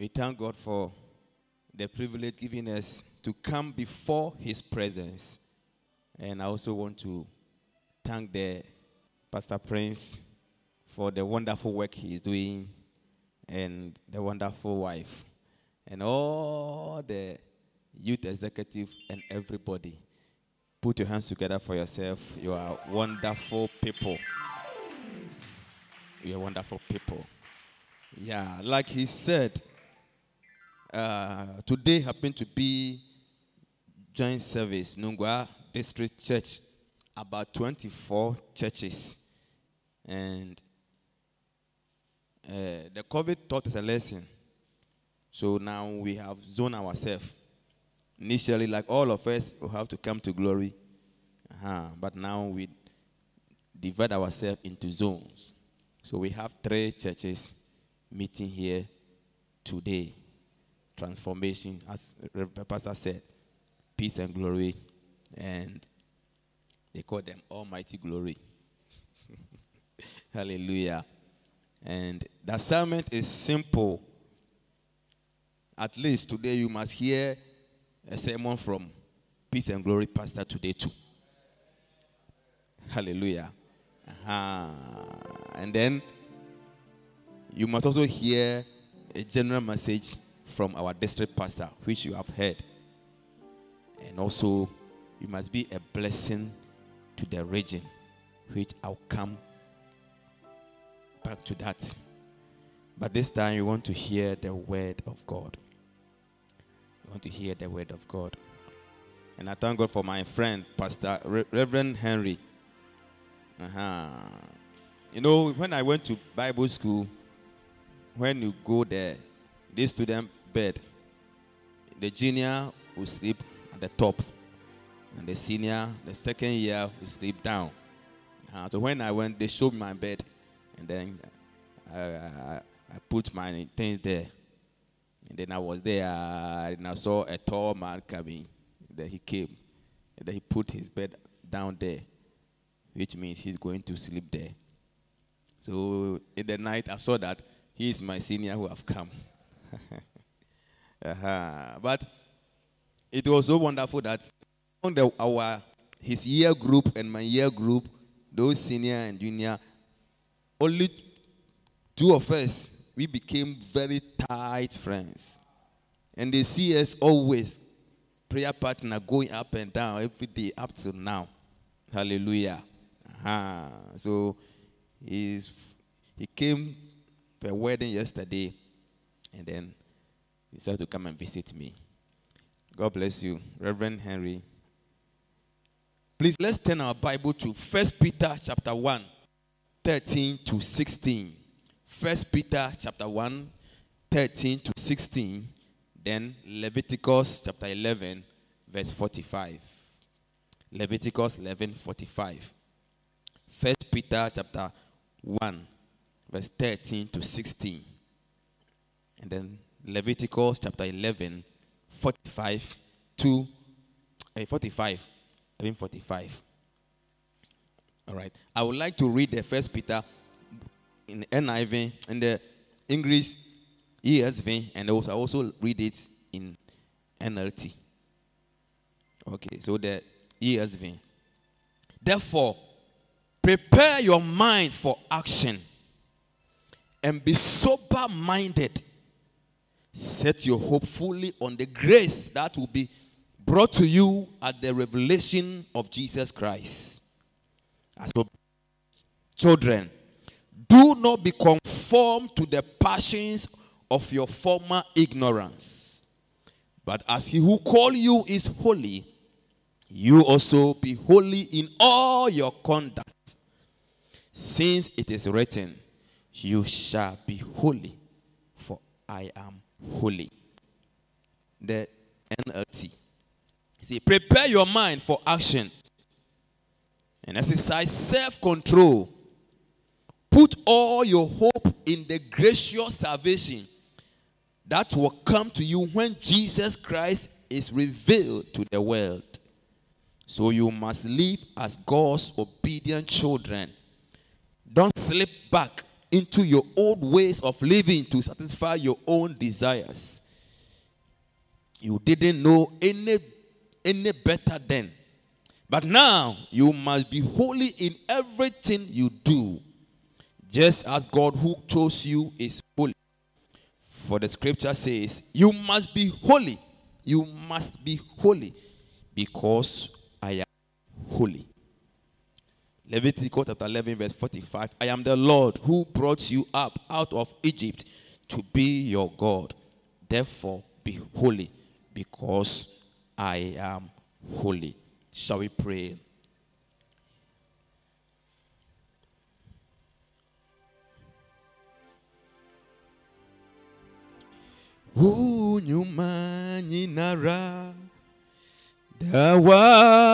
We thank God for the privilege given us to come before His presence. And I also want to thank the Pastor Prince for the wonderful work he is doing and the wonderful wife and all the youth executive and everybody. Put your hands together for yourself. You are wonderful people. You are wonderful people. Yeah, like he said, uh, today happened to be joint service, Nungua District Church, about 24 churches. And uh, the COVID taught us a lesson. So now we have zoned ourselves. Initially, like all of us, we have to come to glory. Uh-huh. But now we divide ourselves into zones. So we have three churches meeting here today. Transformation, as pastor said, peace and glory, and they call them Almighty Glory. Hallelujah. And the assignment is simple. At least today you must hear a sermon from Peace and Glory Pastor today too. Hallelujah. Uh-huh. And then you must also hear a general message from our district pastor, which you have heard. And also, you must be a blessing to the region, which I'll come back to that. But this time, you want to hear the word of God. You want to hear the word of God. And I thank God for my friend, Pastor Re- Reverend Henry. Uh-huh. You know, when I went to Bible school, when you go there, this student bed, the junior will sleep at the top, and the senior, the second year, will sleep down. Uh, so when I went, they showed me my bed, and then I, I, I put my things there. And then I was there, and I saw a tall man coming. Then he came, and then he put his bed down there, which means he's going to sleep there. So in the night, I saw that he is my senior who have come. uh-huh. But it was so wonderful that on the, our his year group and my year group, those senior and junior, only two of us, we became very tight friends. And they see us always, prayer partner, going up and down every day up till now. Hallelujah. Uh-huh. So he's, he came for a wedding yesterday, and then he decided to come and visit me. God bless you, Reverend Henry. Please let's turn our Bible to 1 Peter chapter 1, 13 to 16. 1 Peter chapter 1, 13 to 16. Then Leviticus chapter 11, verse 45. Leviticus 11, 45. 1 Peter chapter 1, verse 13 to 16. And then Leviticus chapter 11, 45 to uh, 45. 11, 45. All right. I would like to read the first Peter in NIV and the English ESV, and also I also read it in NLT. Okay, so the ESV. Therefore, prepare your mind for action and be sober minded. Set your hope fully on the grace that will be brought to you at the revelation of Jesus Christ. As for children, do not be conformed to the passions of your former ignorance. But as he who called you is holy, you also be holy in all your conduct. Since it is written, You shall be holy, for I am holy. The NLT. See, prepare your mind for action and exercise self control. Put all your hope in the gracious salvation that will come to you when Jesus Christ is revealed to the world. So you must live as God's obedient children. Don't slip back into your old ways of living to satisfy your own desires. You didn't know any, any better then. But now you must be holy in everything you do, just as God who chose you is holy. For the scripture says, You must be holy. You must be holy because I am holy. Leviticus chapter 11, verse 45. I am the Lord who brought you up out of Egypt to be your God. Therefore, be holy because I am holy. Shall we pray? Unyuma nyinara dawasi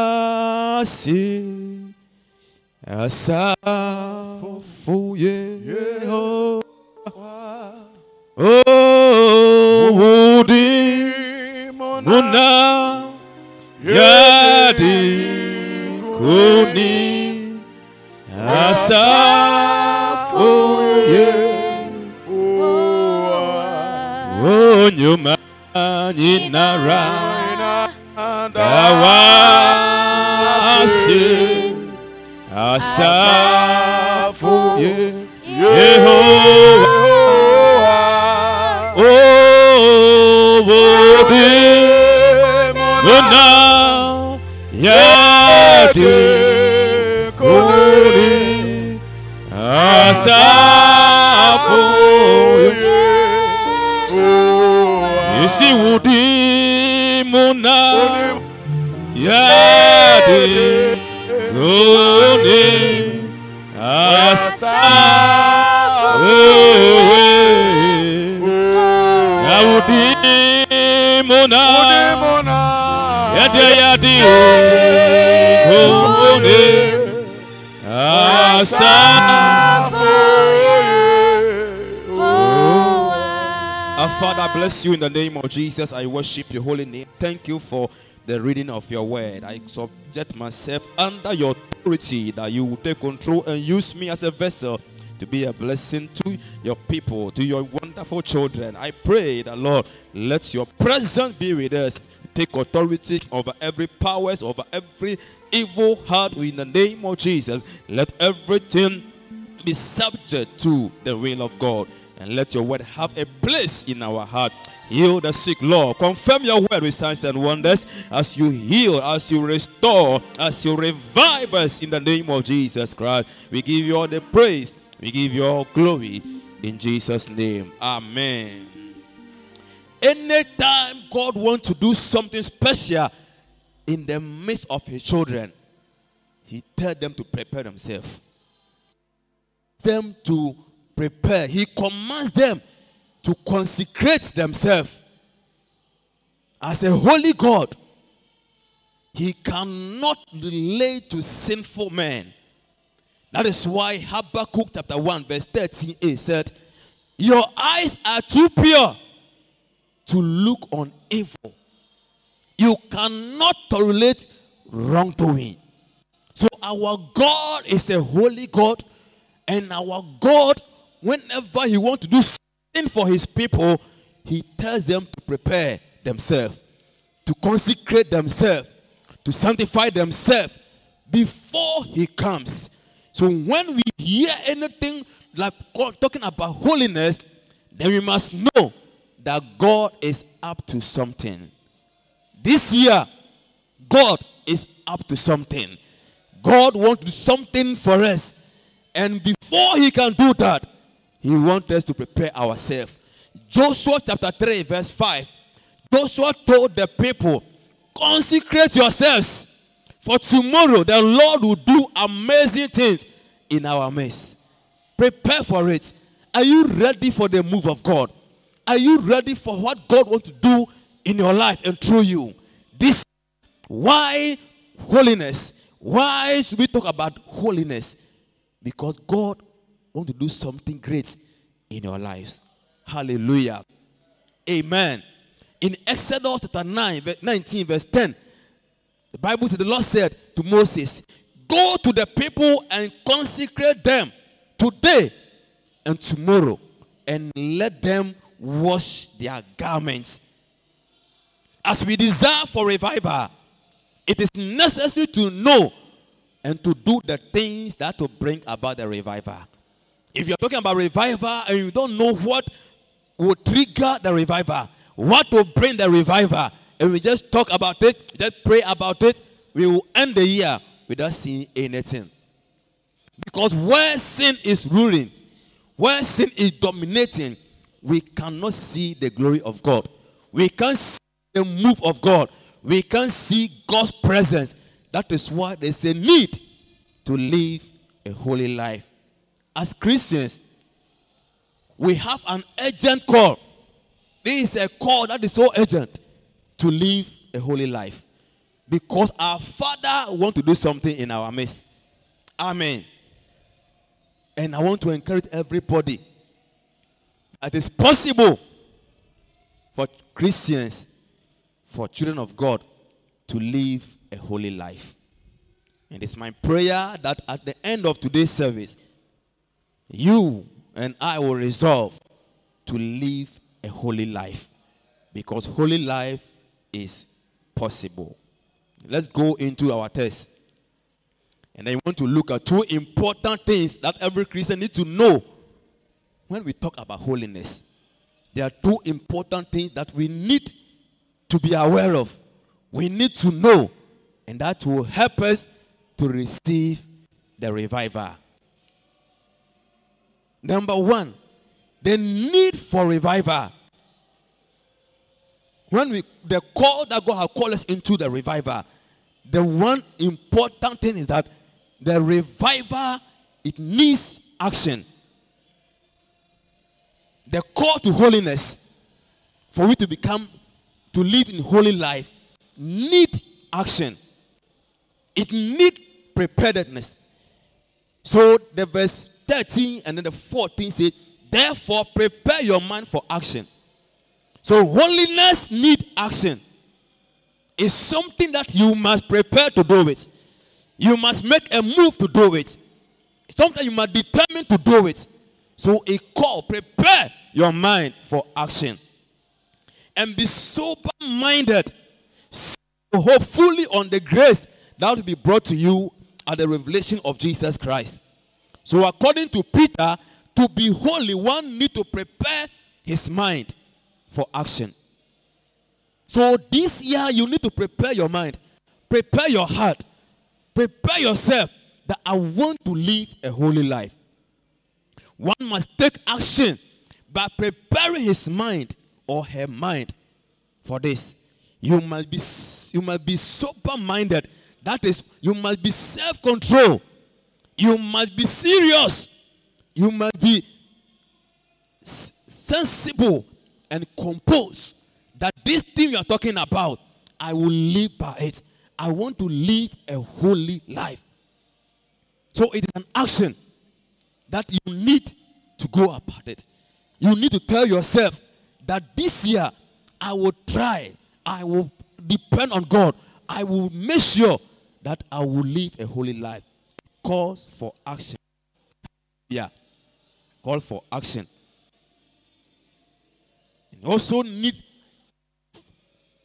asafu Yehowa oh udi muna yadi kuni. Asafu Yehowa nyuma nyinara dawasi asafu Yehowa oh odi muna yadi kuni asafu I bless you in the name of Jesus. I worship your holy name. Thank you for the reading of your word. I subject myself under your authority that you will take control and use me as a vessel to be a blessing to your people, to your wonderful children. I pray that, Lord, let your presence be with us. Take authority over every powers, over every evil heart in the name of Jesus. Let everything be subject to the will of God. And let your word have a place in our heart. Heal the sick, Lord. Confirm your word with signs and wonders as you heal, as you restore, as you revive us in the name of Jesus Christ. We give you all the praise. We give you all glory in Jesus' name. Amen. Anytime God wants to do something special in the midst of his children, he tells them to prepare themselves. Them to prepare. He commands them to consecrate themselves. As a holy God, he cannot relate to sinful men. That is why Habakkuk chapter 1, verse 13a said, Your eyes are too pure to look on evil. You cannot tolerate wrongdoing. So our God is a holy God, and our God, whenever He wants to do something for His people, He tells them to prepare themselves, to consecrate themselves, to sanctify themselves before He comes. So when we hear anything like God talking about holiness, then we must know that God is up to something. This year, God is up to something. God wants to do something for us. And before He can do that, He wants us to prepare ourselves. Joshua chapter 3, verse 5. Joshua told the people, Consecrate yourselves, for tomorrow the Lord will do amazing things in our midst. Prepare for it. Are you ready for the move of God? Are you ready for what God wants to do in your life and through you? This why holiness? Why should we talk about holiness? Because God wants to do something great in your lives. Hallelujah. Amen. In Exodus chapter 9, 19, verse 10, the Bible said, the Lord said to Moses, Go to the people and consecrate them today and tomorrow and let them wash their garments. As we desire for revival, it is necessary to know and to do the things that will bring about the revival. If you're talking about revival and you don't know what will trigger the revival, what will bring the revival, and we just talk about it, just pray about it, we will end the year without seeing anything. Because where sin is ruling, where sin is dominating, we cannot see the glory of God. We can't see the move of God. We can't see God's presence. That is why there's a need to live a holy life. As Christians, we have an urgent call. This is a call that is so urgent to live a holy life. Because our Father wants to do something in our midst. Amen. And I want to encourage everybody that it's possible for Christians, for children of God, to live a holy life. And it's my prayer that at the end of today's service, you and I will resolve to live a holy life. Because holy life is possible. Let's go into our test. And I want to look at two important things that every Christian needs to know when we talk about holiness. There are two important things that we need to be aware of. We need to know, and that will help us to receive the revival. Number one, the need for revival. When we the call that God has called us into the revival, the one important thing is that the revival it needs action. The call to holiness for we to become to live in holy life need action. It need preparedness. So the verse 13 and then the 14 says, therefore prepare your mind for action. So holiness need action. It's something that you must prepare to do it. You must make a move to do it. Something you must determine to do it. So a call, prepare your mind for action. And be sober minded. Hope fully on the grace that will be brought to you at the revelation of Jesus Christ. So, according to Peter, to be holy, one need to prepare his mind for action. So, this year, you need to prepare your mind, prepare your heart, prepare yourself that I want to live a holy life. One must take action by preparing his mind or her mind for this. You must be you must be sober minded. That is, you must be self-control. You must be serious. You must be sensible and composed that this thing you are talking about, I will live by it. I want to live a holy life. So it is an action that you need to go about it. You need to tell yourself that this year I will try, I will depend on God, I will make sure that I will live a holy life calls for action. Yeah. Call for action. And also need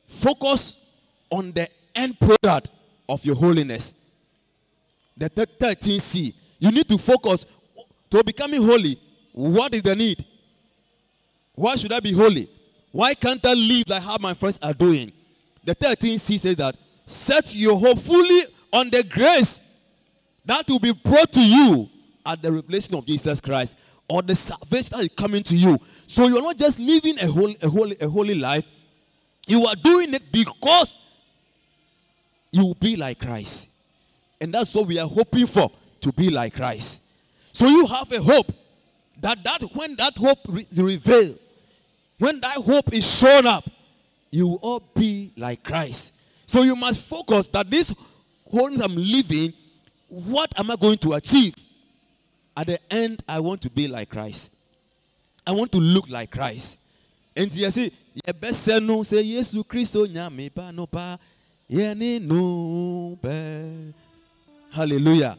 focus on the end product of your holiness. The 13C. You need to focus to becoming holy. What is the need? Why should I be holy? Why can't I live like how my friends are doing? The 13C says that set your hope fully on the grace that will be brought to you at the revelation of Jesus Christ or the salvation coming to you. So you are not just living a holy, a holy, a holy life. You are doing it because you will be like Christ. And that's what we are hoping for, to be like Christ. So you have a hope that, that when that hope is revealed, when that hope is shown up, you will all be like Christ. So you must focus that this holiness I'm living what am I going to achieve? At the end, I want to be like Christ. I want to look like Christ. And you see, your best no say yes to Christo nyame pa no pa yeni no be. Hallelujah.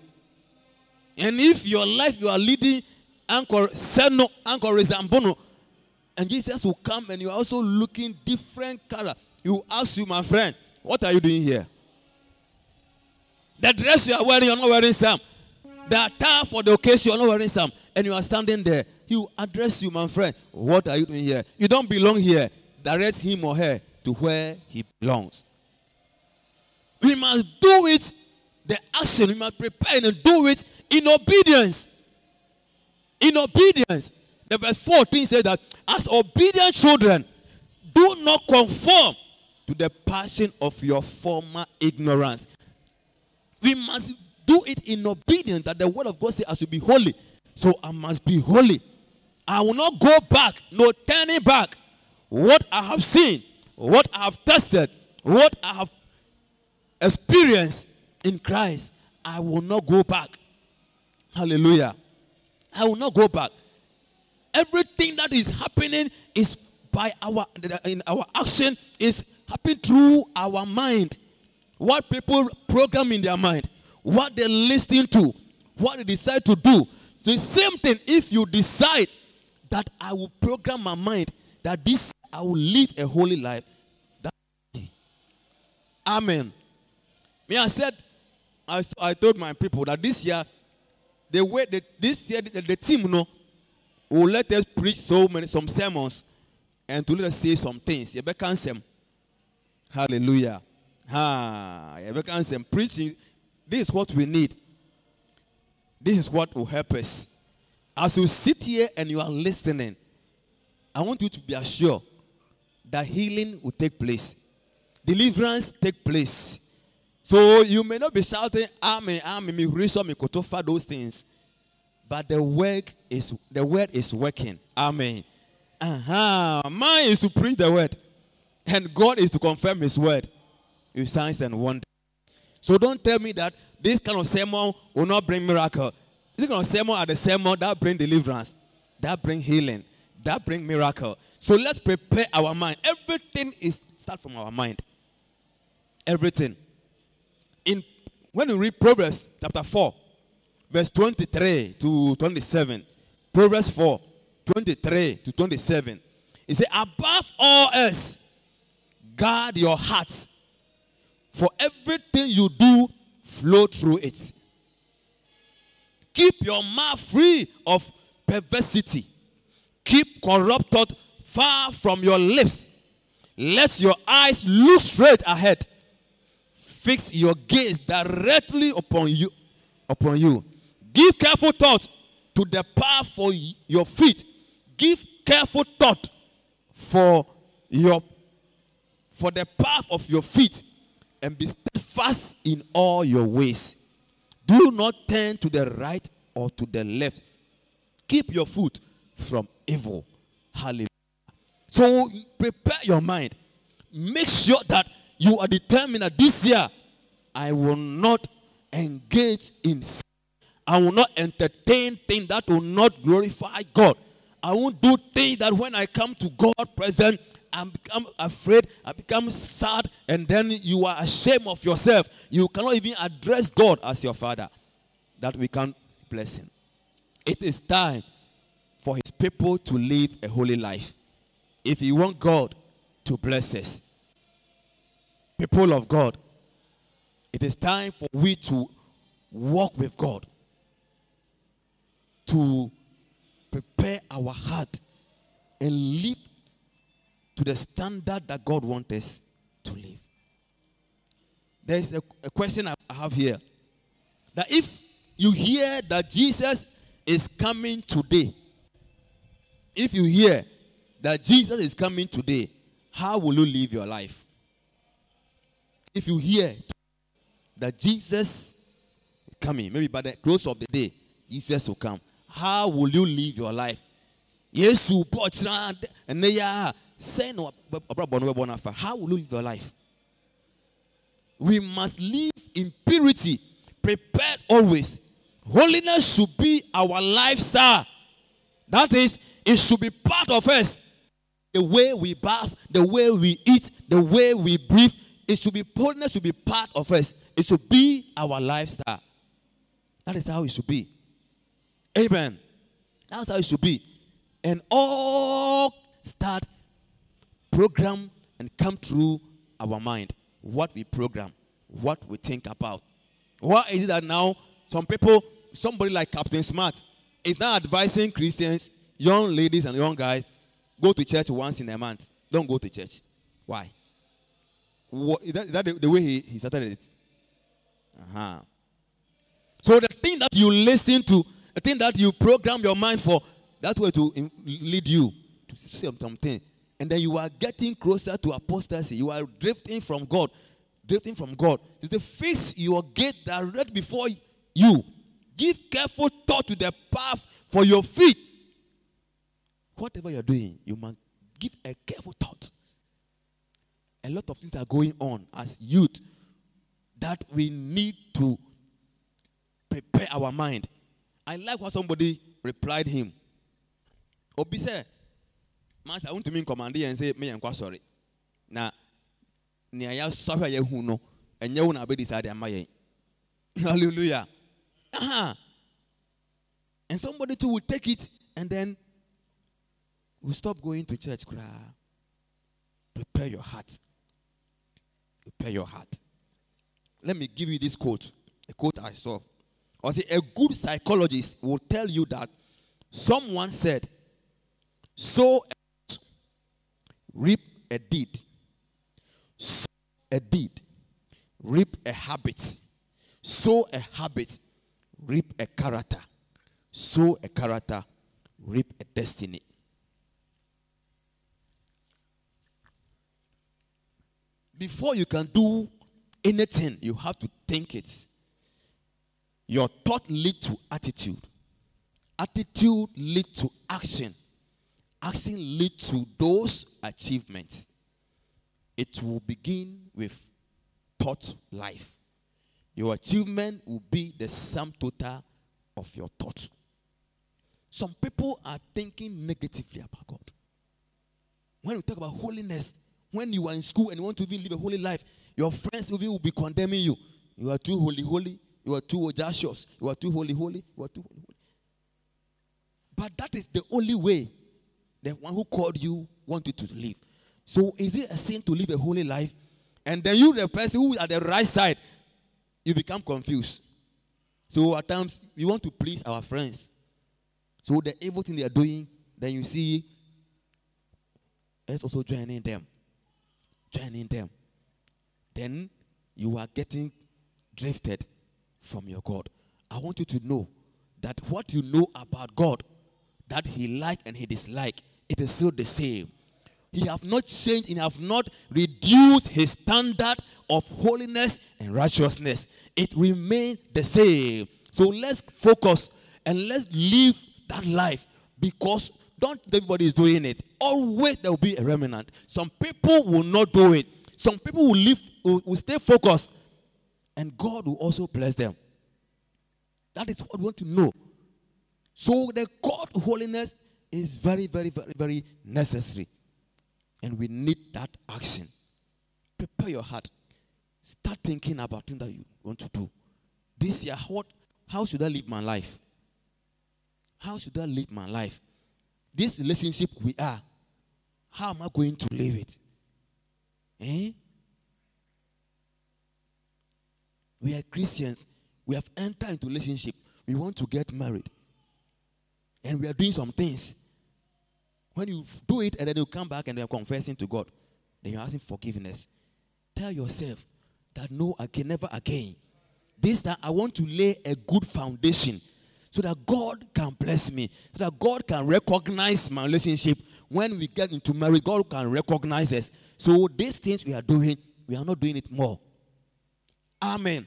And if your life you are leading anchor seno, anchor resambono. And Jesus will come and you're also looking different color. He will ask you, my friend, what are you doing here? The dress you are wearing, you're not wearing some. The attire for the occasion, you're not wearing some. And you are standing there. He will address you, my friend. What are you doing here? You don't belong here. Direct him or her to where he belongs. We must do it, the action, we must prepare and do it in obedience. In obedience. The verse 14 says that as obedient children, do not conform to the passion of your former ignorance. We must do it in obedience that the word of God says I should be holy. So I must be holy. I will not go back, no turning back. What I have seen, what I have tested, what I have experienced in Christ, I will not go back. Hallelujah. I will not go back. Everything that is happening is by our in our action is happening through our mind. What people program in their mind, what they listen to, what they decide to do. The same thing if you decide that I will program my mind that this I will live a holy life. That Amen. Me, I said, I, I told my people that this year, the way that this year the, the team you know will let us preach so many some sermons and to let us say some things. You say, Hallelujah. You can say preaching. This is what we need. This is what will help us. As you sit here and you are listening, I want you to be assured that healing will take place, deliverance take place. So you may not be shouting, Amen, Amen, me reason me kotofa those things. But the work is the word is working. Amen. Uh-huh. Mine is to preach the word. And God is to confirm his word with signs and wonders. So don't tell me that this kind of sermon will not bring miracle. This kind of sermon are the sermon that bring deliverance, that bring healing, that bring miracle. So let's prepare our mind. Everything is start from our mind. Everything. In when we read Proverbs chapter 4, verse 23 to 27, Proverbs 4, 23 to 27, it says, Above all else, guard your heart, for everything you do flow through it. Keep your mouth free of perversity. Keep corrupt thought far from your lips. Let your eyes look straight ahead. Fix your gaze directly upon you. Upon you. Give careful thought to the path for your feet. Give careful thought for your for the path of your feet and be steadfast in all your ways. Do not turn to the right or to the left. Keep your foot from evil. Hallelujah. So prepare your mind. Make sure that you are determined that this year I will not engage in sin. I will not entertain things that will not glorify God. I won't do things that when I come to God present, I become afraid, I become sad, and then you are ashamed of yourself. You cannot even address God as your father. That we can bless him. It is time for his people to live a holy life. If you want God to bless us, people of God, it is time for we to walk with God, to prepare our heart and live to the standard that God wants us to live. There is a, a question I have here that if you hear that Jesus is coming today, if you hear that Jesus is coming today, how will you live your life? If you hear that Jesus coming, maybe by the close of the day, Jesus will come, how will you live your life? Yes, you and they are saying, How will you live your life? We must live in purity, prepared always. Holiness should be our lifestyle. That is, it should be part of us. The way we bath, the way we eat, the way we breathe, it should be holiness should be part of us. It should be our lifestyle. That is how it should be. Amen. That's how it should be. And all start program and come through our mind. What we program, what we think about. Why is it that now some people, somebody like Captain Smart, is now advising Christians, young ladies and young guys, go to church once in a month. Don't go to church. Why? What, is that, is that the, the way he, he started it? Uh-huh. So the thing that you listen to, the thing that you program your mind for, that way to lead you to something. And then you are getting closer to apostasy. You are drifting from God. Drifting from God. It's the fix your gate direct before you. Give careful thought to the path for your feet. Whatever you're doing, you must give a careful thought. A lot of things are going on as youth that we need to prepare our mind. I like what somebody replied him. Obi said, To mean command and say, Me and sorry. Now, nea sɔhwɛ a yɛhu no ɛnyɛ wo na abɛdi saa de ama yɛn hallelujah uh-huh. and somebody too will take it and then will stop going to church cry. prepare your heart prepare your heart let me give you this quote a quote i saw I say a good psychologist will tell you that someone said sow a reap a deed. Sow a deed. Reap a habit. Sow a habit. Reap a character. Sow a character. Reap a destiny. Before you can do anything you have to think it. Your thought lead to attitude. Attitude lead to action action lead to those achievements it will begin with thought life. Your achievement will be the sum total of your thought some people are thinking negatively about god. When we talk about holiness when you are in school and you want to even live a holy life your friends even will be condemning you. You are too holy holy. You are too audacious. You are too holy holy. You are too holy holy. But that is the only way the one who called you wanted to live so is it a sin to live a holy life? And then you the person who is at the right side you become confused. So at times we want to please our friends. So the evil thing they are doing then you see let's also join in them. Joining them. Then you are getting drifted from your god. I want you to know that what you know about god that he like and he dislike it is still the same. He have not changed and have not reduced his standard of holiness and righteousness. It remain the same. So let's focus and let's live that life because don't everybody is doing it. Always there will be a remnant. Some people will not do it. Some people will live will, will stay focused and god will also bless them. That is what we want to know. So the to holiness is very very very very necessary. And we need that action. Prepare your heart. Start thinking about things that you want to do. This year what how should i live my life? How should i live my life? This relationship we are how am i going to live it? Eh? we are christians. We have entered into relationship. We want to get married. And we are doing some things when you do it and then you come back and you are confessing to god then you're asking forgiveness. Tell yourself that no again never again. This time i want to lay a good foundation so that god can bless me so that god can recognize my relationship. When we get into marriage god can recognize us. So these things we are doing we are not doing it more. Amen.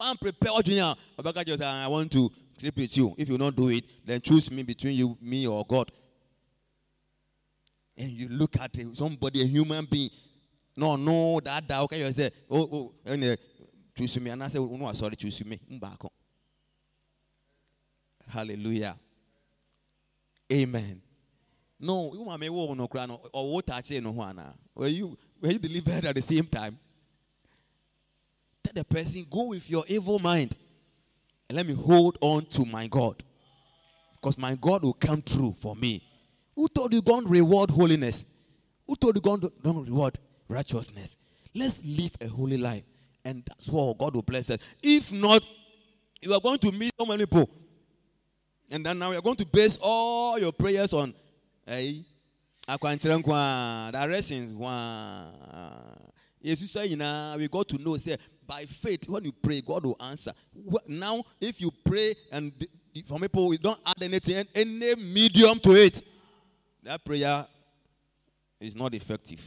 I'm prepared junior. I want to sleep with you. If you don't do it then choose me between you me or god and you look at somebody a human being no no that that okay you say oh oh and uh, choose me and i say oh, no sorry choose me mbako. Hallelujah. Amen. No you me wo no kra or what touch no ho ana were you were you delivered at the same time? Tell the person go with your evil mind. And let me hold on to my god because my God will come through for me. Who told you God reward holiness? Who told you God don't reward righteousness? Let's live a holy life, and that's what God will bless us. If not, you are going to meet so many people, and then now you are going to base all your prayers on, hey, directions. Yes, you say, you know, we got to know, say, by faith, when you pray, God will answer. Now, if you pray and for people, we don't add anything, any medium to it, that prayer is not effective.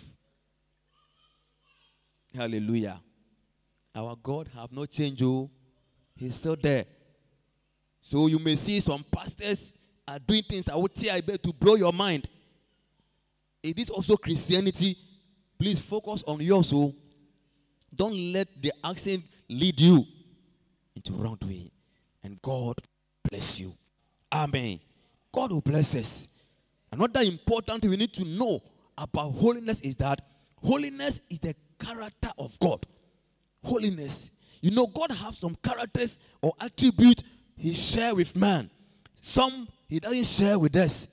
Hallelujah. Our God have not changed you. Oh. He's still there. So you may see some pastors are doing things I would say I bet to blow your mind. Is this also Christianity. Please focus on your soul. Oh. Don't let the accent lead you into wrong way. And God bless you. Amen. God will bless us. Another important we need to know about holiness is that holiness is the character of God. Holiness. You know, God has some characters or attributes He share with man. Some He doesn't share with us.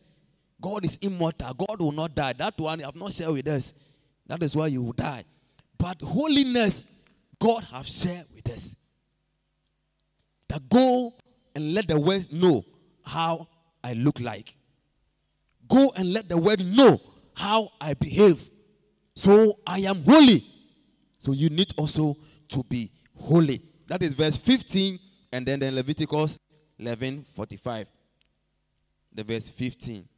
God is immortal. God will not die. That one He have not shared with us. That is why you will die. But holiness, God have shared with us. That go and let the world know how I look like. Go and let the world know how I behave. So I am holy. So you need also to be holy. That is verse 15 and then, then Leviticus 11 45. The verse 15.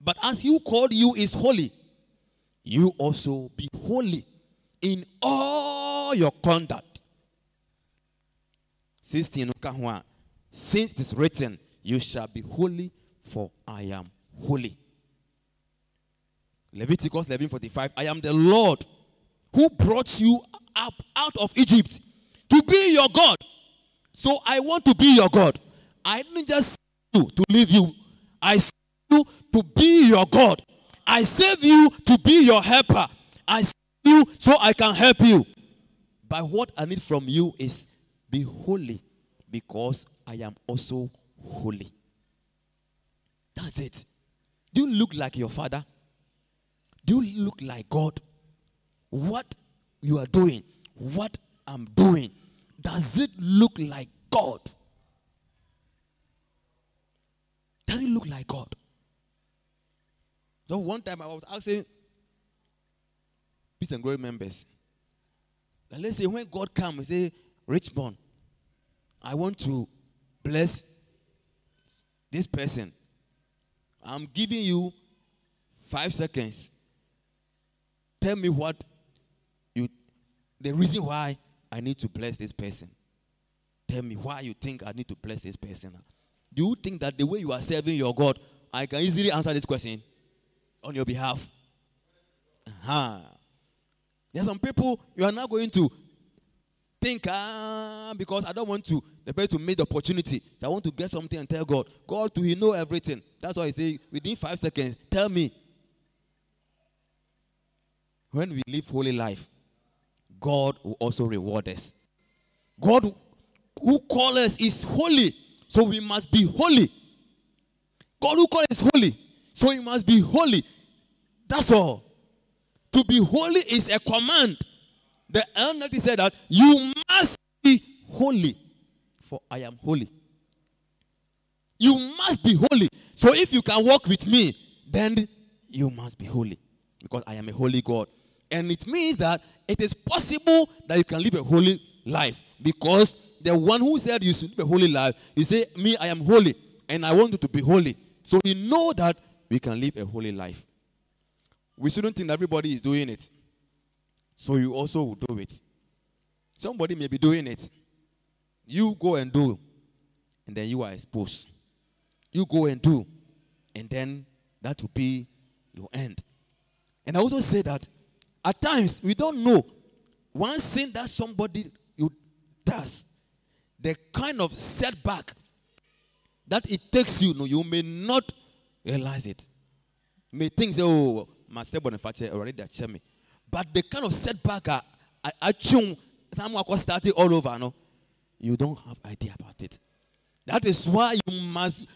But as you called you is holy, you also be holy in all your conduct. 16 Since it is written, You shall be holy, for I am holy. Leviticus 11:45 I am the Lord who brought you up out of Egypt to be your God. So I want to be your God. I didn't just you to leave you. I save you to be your God. I save you to be your helper. I save you so I can help you. But what I need from you is be holy because I am also holy. That's it. Do you look like your father? Do you look like God? What you are doing, what I'm doing, does it look like God? Does it look like God? So one time I was asking Peace and Glory members, let's say when God comes, say, Richmond, I want to bless this person. I'm giving you five seconds. Tell me what you, the reason why I need to bless this person. Tell me why you think I need to bless this person. Do you think that the way you are serving your God, I can easily answer this question on your behalf? Uh-huh. There are some people you are not going to think, ah, because I don't want to the person to make the opportunity. So I want to get something and tell God. God, do He know everything? That's why He say within five seconds, tell me. When we live holy life, God will also reward us. God who calls us is holy, so we must be holy. God who calls us holy, so we must be holy. That's all. To be holy is a command. The NLT said that you must be holy, for I am holy. You must be holy. So if you can walk with me, then you must be holy, because I am a holy God. And it means that it is possible that you can live a holy life, because the one who said you should live a holy life, he said, Me, I am holy, and I want you to be holy. So we know that we can live a holy life. We shouldn't think everybody is doing it. So you also will do it. Somebody may be doing it. You go and do, and then you are exposed. You go and do, and then that will be your end. And I also say that at times we don't know one sin that somebody you does, the kind of setback that it takes you, no, you may not realize it. You may think, oh, my step on the already that me. But the kind of setback I, achum some akɔ start it all over no? You don't have idea about it. That is why you must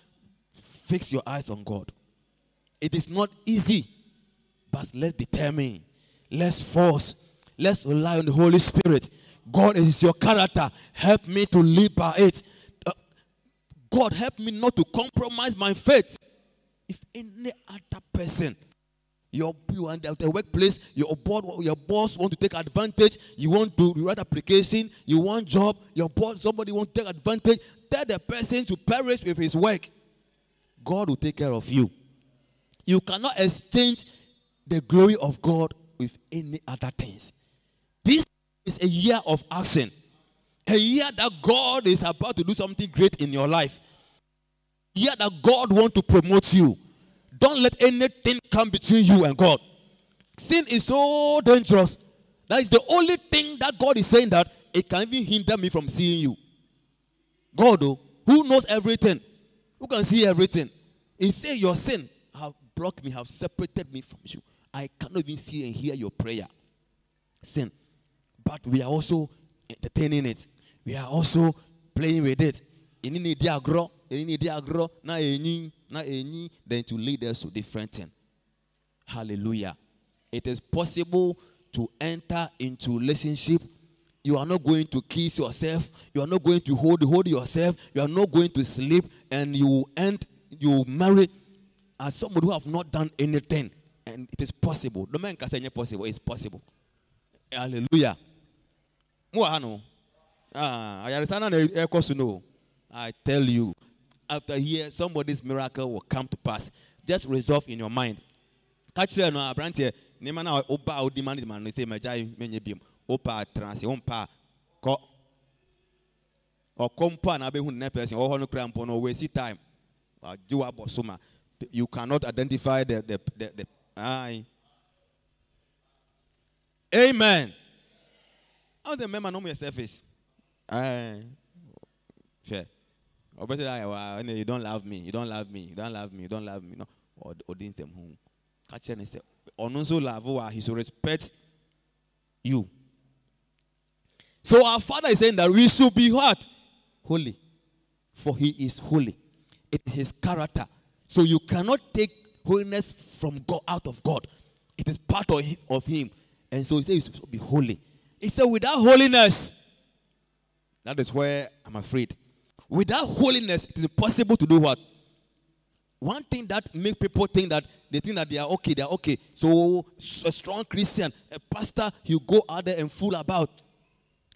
fix your eyes on god. It is not easy but let's determine let's force let's rely on the holy spirit. God is your character. Help me to live by it. Uh, god help me not to compromise my faith. If any other person your you are the workplace your board your boss want to take advantage you want to write application you want job your boss somebody want to take advantage tell the person to perish with his work. God will take care of you. You cannot exchange the glory of god with any other things. This is a year of action. A year that god is about to do something great in your life. A year that god want to promote you don't let anything come between you and God. Sin is so dangerous. That is the only thing that God is saying that it can even hinder me from seeing you. God, oh, who knows everything, who can see everything, He say your sin have blocked me, have separated me from you. I cannot even see and hear your prayer. Sin. But we are also entertaining it. We are also playing with it. Enyi, then to lead us to different thing. Hallelujah. It is possible to enter into relationship. You are not going to kiss yourself. You are not going to hold hold yourself. You are not going to sleep, and you end you marry as somebody who have not done anything, and it is possible. The man can say it's possible. It's possible. Hallelujah. Ah, ekosu no. I tell you, after here, somebody's miracle will come to pass. Just resolve in your mind. Catch no abranteɛ nneɛma na ɔba a ɔdi ma ne ma no sɛ magyae menye biom ɔpa transe ɔmpa kɔ ɔkɔ mpo a na abɛhu ne person ɔwɔ hɔ no kora mpo no ɔwɛsi time agye wabɔ so ma you cannot identify the the the, the aye. amen ɔn sɛ mɛma no mo yɛ selfish aye. hwɛ ayɛ wa ɛnna you don't love me you don't love me you don't love me you don't love me. No. Ɔd- ɔdi nsɛm ho ka kyerɛ ne sɛ ɔno nso love he should respect you. So our father is saying that we should be what? Holy. For he is holy it is his character. So you cannot take holiness from god out of god. It is part of of him. and so he says you should be holy. He said without holiness that is where i'm afraid without holiness it is impossible to do what one thing that make people think that they think that they are okay, they are okay. So a strong Christian, a pastor, you go out there and fool about.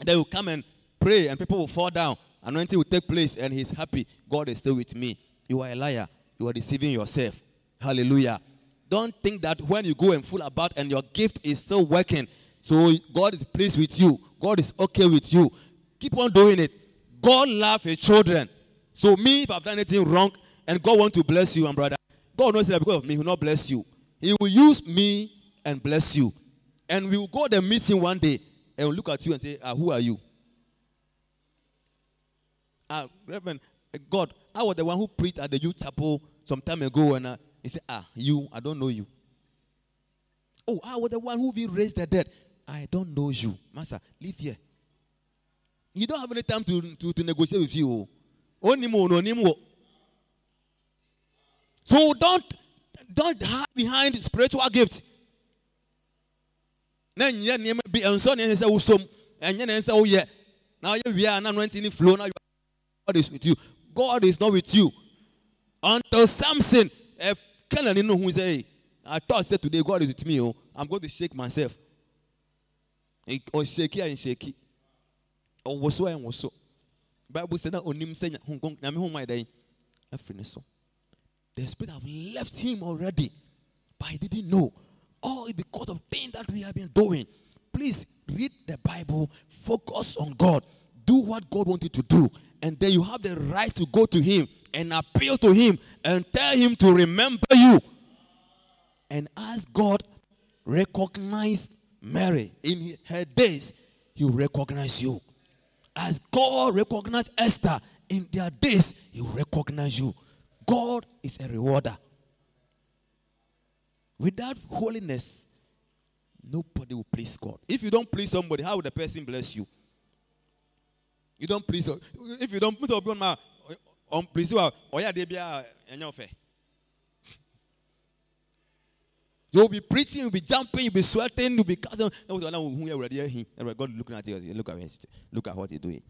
And then you come and pray and people will fall down. Anointing will take place and he's happy. God is still with me. You are a liar. You are deceiving yourself. Hallelujah. Don't think that when you go and fool about and your gift is still working, so God is pleased with you. God is okay with you. Keep on doing it. God loves his children. So me, if I've done anything wrong and God want to bless you, and brother, God knows that because of me, He will not bless you. He will use me and bless you. And we will go the meeting one day and we'll look at you and say, ah, who are you? Ah, Reverend, eh, God, I was the one who preached at the youth chapel some time ago, and uh, he said, ah, you, I don't know you. Oh, I was the one who will raise the dead. I don't know you. Master, leave here. You don't have any time to, to, to negotiate with you. Oh, More. So don't don't hide behind spiritual gifts. Na nyɛ nneɛma bi nsɔ ne sɛ wosom ɛnyɛ ne sɛ woyɛ na ɔyɛ wie a na anointing ne flow na you God is with you. God is not with you. Until Samson eh, if Canaan no who say I thought I said today God is with me oh. I'm going to shake myself. Or oh, shaky and shaky ɔwɔ so ɛnwɔ so Bible sɛ na onim sɛ nyame ho ma ɛdɛn afiri ne so the spirit have left him already, but he didn't know. All is because of things that we have been doing. Please read the Bible, focus on God, do what God wants you to do, and then you have the right to go to Him and appeal to Him and tell Him to remember you. And as God recognized Mary in her days, He will recognize you. As God recognized Esther in their days, He will recognize you. God is a rewarder. Without holiness, Nobody will please God. If you don't please somebody, how will the person bless you? You don't please. If you don't put up on my on please oh, oh, yeah, they be ah, eh, a You'll be preaching, you'll be jumping, you'll be sweating, you'll be casting. God looking at you. Look at it. Look at what you're doing.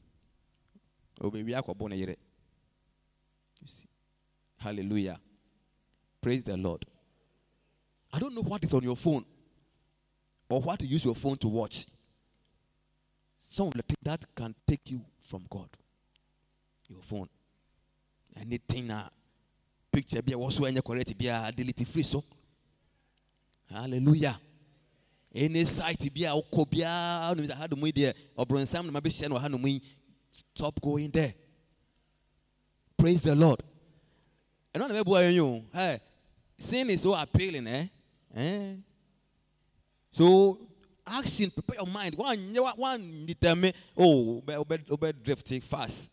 You see. Hallelujah. Praise the Lord. I don't know what is on your phone or what to use your phone to watch. Some of the things that can take you from God. Your phone. Anything uh, picture be also any correct be a delete free so. Hallelujah. Any site be a okobia no had mu there or bronsam no mabe share no ha no mu stop going there. Praise the Lord. And on the web you hey sin is so appealing eh? eh? So action, prepare your mind. One, one determine, oh, obey, obey, drifting fast.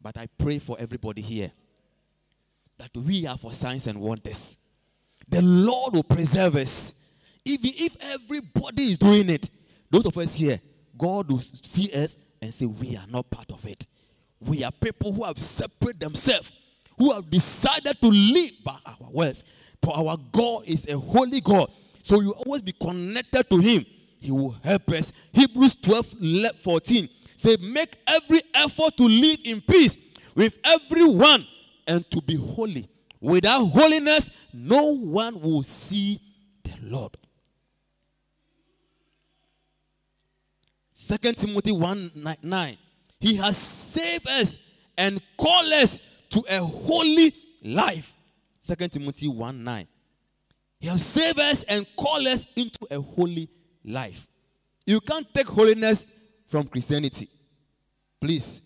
But I pray for everybody here that we are for signs and wonders. The Lord will preserve us. If, if everybody is doing it, those of us here, God will see us and say, We are not part of it. We are people who have separated themselves, who have decided to live by our words. For our God is a holy God. So you always be connected to Him. He will help us. Hebrews 12 14 say, Make every effort to live in peace with everyone and to be holy. Without holiness, no one will see the Lord. 2 Timothy 1 9. He has saved us and called us to a holy life. 2 Timothy 1 9. He has saved us and called us into a holy life. You can't take holiness from Christianity. Please.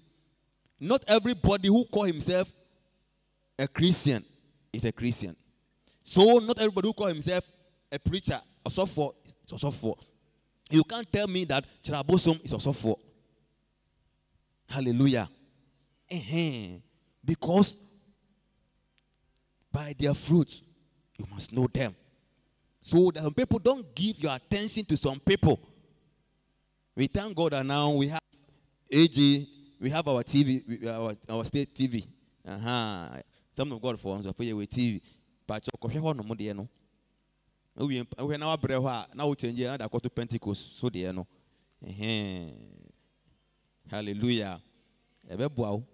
Not everybody who call himself a Christian is a Christian. So not everybody who call himself a preacher or so forth is for. You can't tell me that Chirabosom is also for. Hallelujah. Uh-huh. Because by their fruits you must know them. So that people don't give your attention to some people. We thank God that now we have AG, we have our TV, our, our state TV. Uh-huh. Some of God for us, for you with TV. But you coffee one more no. Oh, we oh, we now brɛ hɔ a na wo change na da kɔto Pentecost so deɛ no. Uh-huh. Hallelujah. Eh, Ɛbɛboa wo.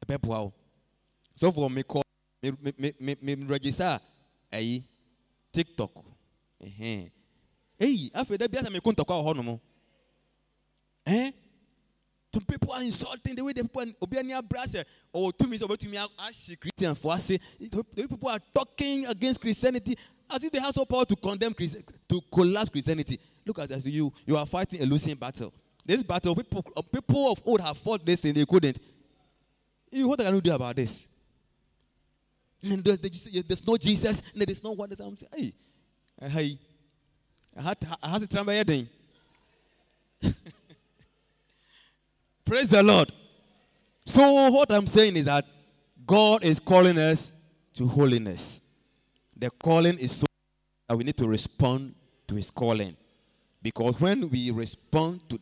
Eh, Ɛbɛboa wo. So for me call me me me me register eh, ɛyi tiktok eyi afei dɛ bi asa mi ko ntɔkwa wɔ hɔ nom ɛn some people are insulting the way the people obi ani abira sɛ ɔwɔ tumi sɛ ɔbɛtumi ahye christian fo ase eh? the way people are talking against christianity as if they have so power to condemn to collapse christianity. Look at as you you are fighting a losing battle. This battle people people of old have fought this and they couldn't. You what can you do about this? And there's, there's no Jesus, and there is no what I'm saying. Hey, hey, I had to try my head Praise the Lord. So what I'm saying is that God is calling us to holiness. The calling is so that we need to respond to His calling, because when we respond to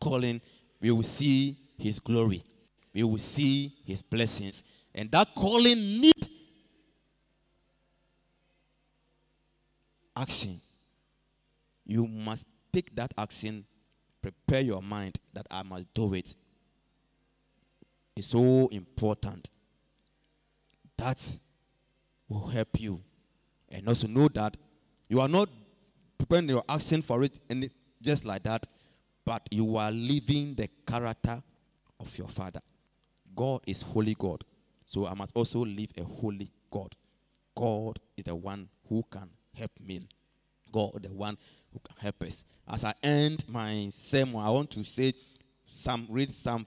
calling, we will see His glory, we will see His blessings and that calling need action. You must take that action, prepare your mind that I must do it. It's so important. That will help you. And also know that you are not preparing your action for it and it, just like that, but you are living the character of your father. God is holy God. So I must also live a holy God. God is the one who can help me. God, the one who can help us. As I end my sermon, I want to say some read Psalm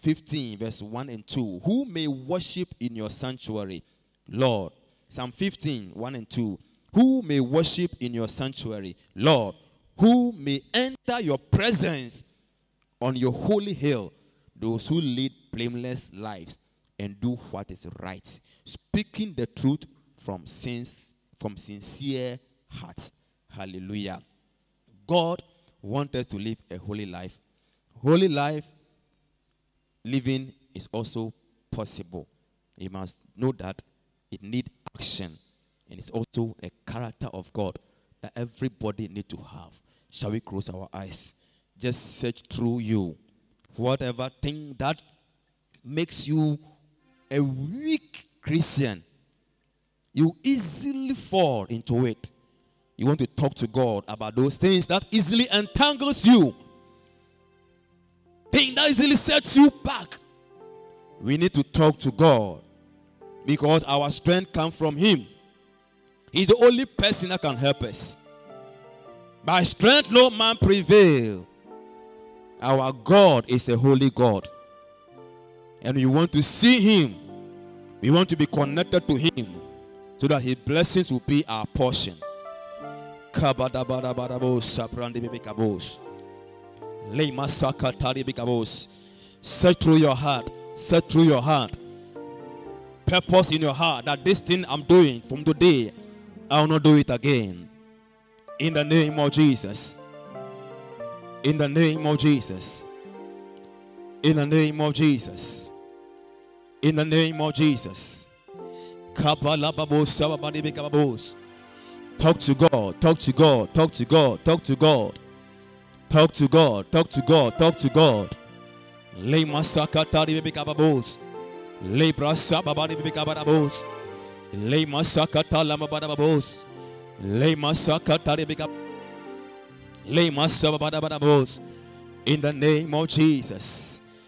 15, verse 1 and 2. Who may worship in your sanctuary, Lord? Psalm 15, 1 and 2. Who may worship in your sanctuary, Lord? Who may enter your presence on your holy hill? Those who lead blameless lives and do what is right, speaking the truth from sins, from sincere heart. Hallelujah. God wants us to live a holy life. Holy life living is also possible. You must know that it needs action. And it's also a character of God that everybody need to have. Shall we close our eyes? Just search through you. Whatever thing that makes you a weak Christian, you easily fall into it. You want to talk to God about those things that easily entangles you. Thing that easily sets you back. We need to talk to God because our strength comes from Him. He's the only person that can help us. By strength, no man prevail. Our God is a holy God. And we want to see Him. We want to be connected to Him so that His blessings will be our portion. Search through your heart. Search through your heart. Purpose in your heart that this thing I'm doing from today, I will not do it again. In the name of Jesus. In the name of Jesus. In the name of Jesus. In the name of Jesus. Talk to God. Talk to God. Talk to God. Talk to God. Talk to God. Talk to God. Talk to God. Lay masakatari bibikababos. Lay brasababari bibikababos. Lay masakata lamababos. Lay masakatari bibikab. Lay masabababos. In the name of Jesus.